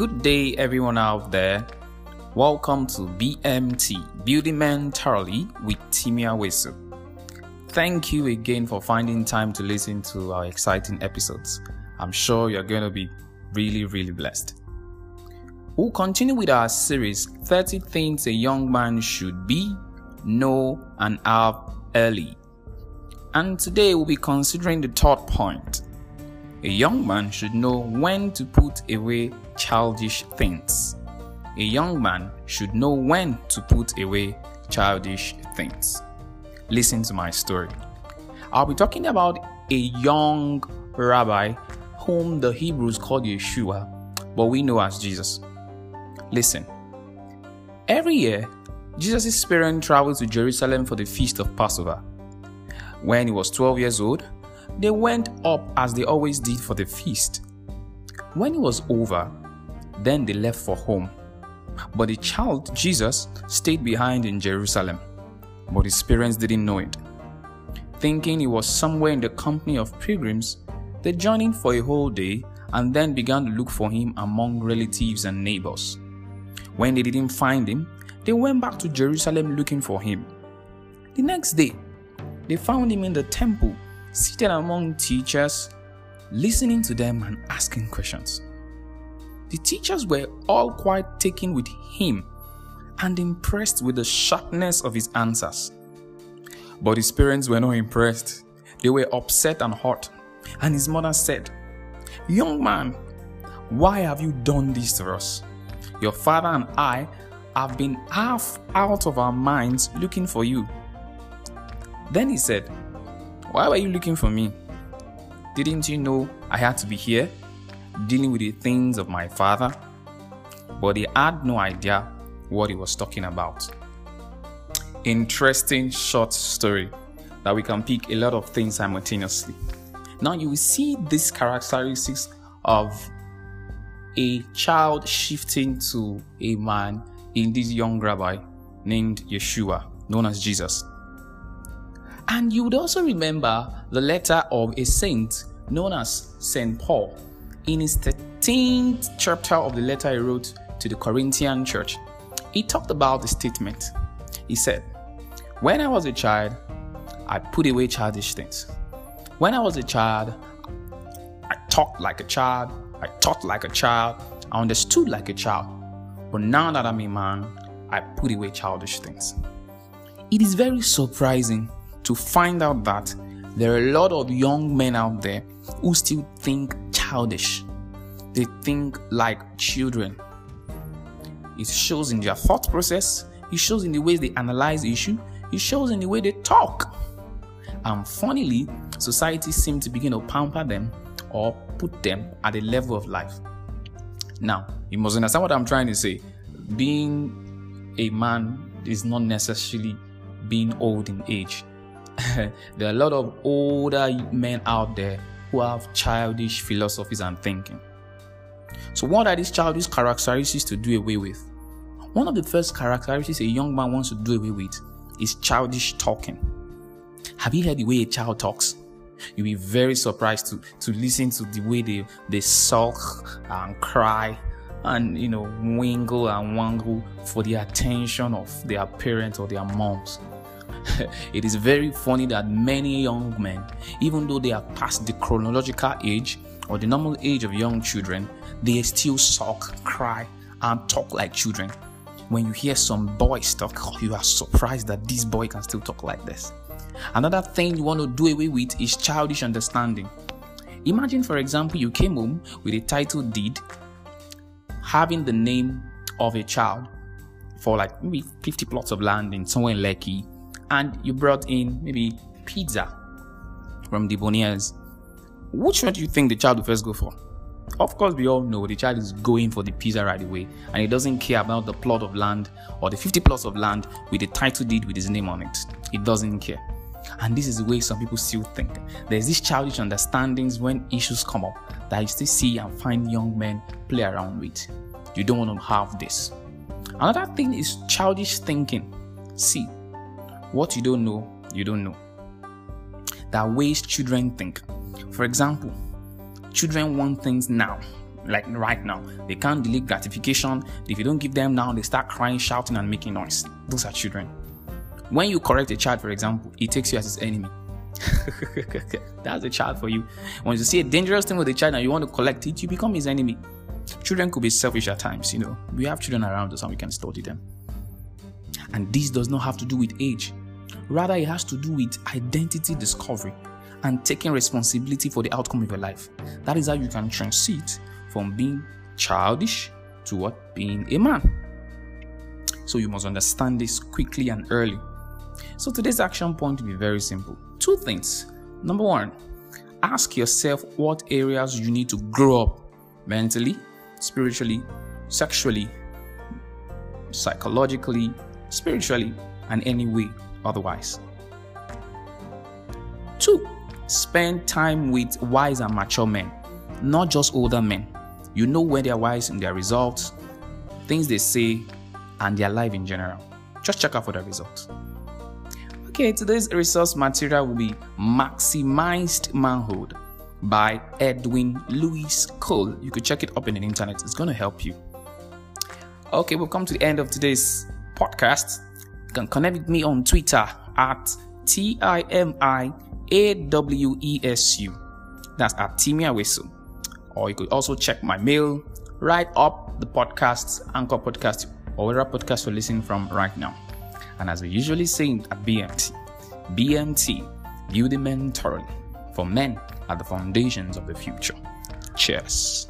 Good day, everyone out there. Welcome to BMT, Building Mentality with Timia Wesu. Thank you again for finding time to listen to our exciting episodes. I'm sure you're going to be really, really blessed. We'll continue with our series 30 Things a Young Man Should Be, Know, and Have Early. And today we'll be considering the third point a young man should know when to put away childish things. A young man should know when to put away childish things. Listen to my story. I'll be talking about a young rabbi whom the Hebrews called Yeshua, but we know as Jesus. Listen. Every year, Jesus' parents traveled to Jerusalem for the feast of Passover. When he was 12 years old, they went up as they always did for the feast. When it was over, then they left for home. But the child, Jesus, stayed behind in Jerusalem. But his parents didn't know it. Thinking he was somewhere in the company of pilgrims, they journeyed him for a whole day and then began to look for him among relatives and neighbors. When they didn't find him, they went back to Jerusalem looking for him. The next day, they found him in the temple seated among teachers, listening to them and asking questions. The teachers were all quite taken with him and impressed with the sharpness of his answers. But his parents were not impressed. They were upset and hurt. And his mother said, Young man, why have you done this to us? Your father and I have been half out of our minds looking for you. Then he said, why were you looking for me? Didn't you know I had to be here, dealing with the things of my father? But he had no idea what he was talking about. Interesting short story that we can pick a lot of things simultaneously. Now you will see these characteristics of a child shifting to a man in this young rabbi named Yeshua, known as Jesus. And you would also remember the letter of a saint known as St. Paul in his 13th chapter of the letter he wrote to the Corinthian church. He talked about the statement. He said, When I was a child, I put away childish things. When I was a child, I talked like a child, I thought like a child, I understood like a child. But now that I'm a man, I put away childish things. It is very surprising to find out that there are a lot of young men out there who still think childish. They think like children. It shows in their thought process, it shows in the ways they analyze the issue, it shows in the way they talk. And funnily, society seems to begin to pamper them or put them at a level of life. Now, you must understand what I'm trying to say. Being a man is not necessarily being old in age. there are a lot of older men out there who have childish philosophies and thinking. So, what are these childish characteristics to do away with? One of the first characteristics a young man wants to do away with is childish talking. Have you heard the way a child talks? You'll be very surprised to, to listen to the way they, they sulk and cry and you know wingle and wangle for the attention of their parents or their moms. it is very funny that many young men, even though they are past the chronological age or the normal age of young children, they still sulk, cry, and talk like children. When you hear some boys talk, oh, you are surprised that this boy can still talk like this. Another thing you want to do away with is childish understanding. Imagine, for example, you came home with a title deed having the name of a child for like maybe 50 plots of land in somewhere in Lekki and you brought in maybe pizza from Debonairs, which one do you think the child will first go for? Of course, we all know the child is going for the pizza right away and he doesn't care about the plot of land or the 50 plots of land with the title deed with his name on it. He doesn't care. And this is the way some people still think. There's this childish understandings when issues come up that you still see and find young men play around with. You don't want to have this. Another thing is childish thinking. See, what you don't know, you don't know. There are ways children think. For example, children want things now. like right now. They can't delay gratification. If you don't give them now, they start crying, shouting, and making noise. Those are children. When you correct a child, for example, he takes you as his enemy. That's a child for you. When you see a dangerous thing with a child and you want to collect it, you become his enemy. Children could be selfish at times, you know. We have children around us and we can study them. And this does not have to do with age. Rather, it has to do with identity discovery and taking responsibility for the outcome of your life. That is how you can transit from being childish to what? Being a man. So you must understand this quickly and early. So today's action point will be very simple. Two things. Number one, ask yourself what areas you need to grow up mentally, spiritually, sexually, psychologically, spiritually, and any way otherwise. Two, spend time with wise and mature men, not just older men. You know when they are wise in their results, things they say, and their life in general. Just check out for the results. Okay, today's resource material will be Maximized Manhood by Edwin Louis Cole. You could check it up in the internet, it's going to help you. Okay, we've come to the end of today's podcast. You can connect with me on Twitter at T I M I A W E S U. That's at Timia. Or you could also check my mail right up the podcast, Anchor Podcast, or whatever podcast you're listening from right now. And as we usually say at BMT, BMT, building men thoroughly. For men are the foundations of the future. Cheers.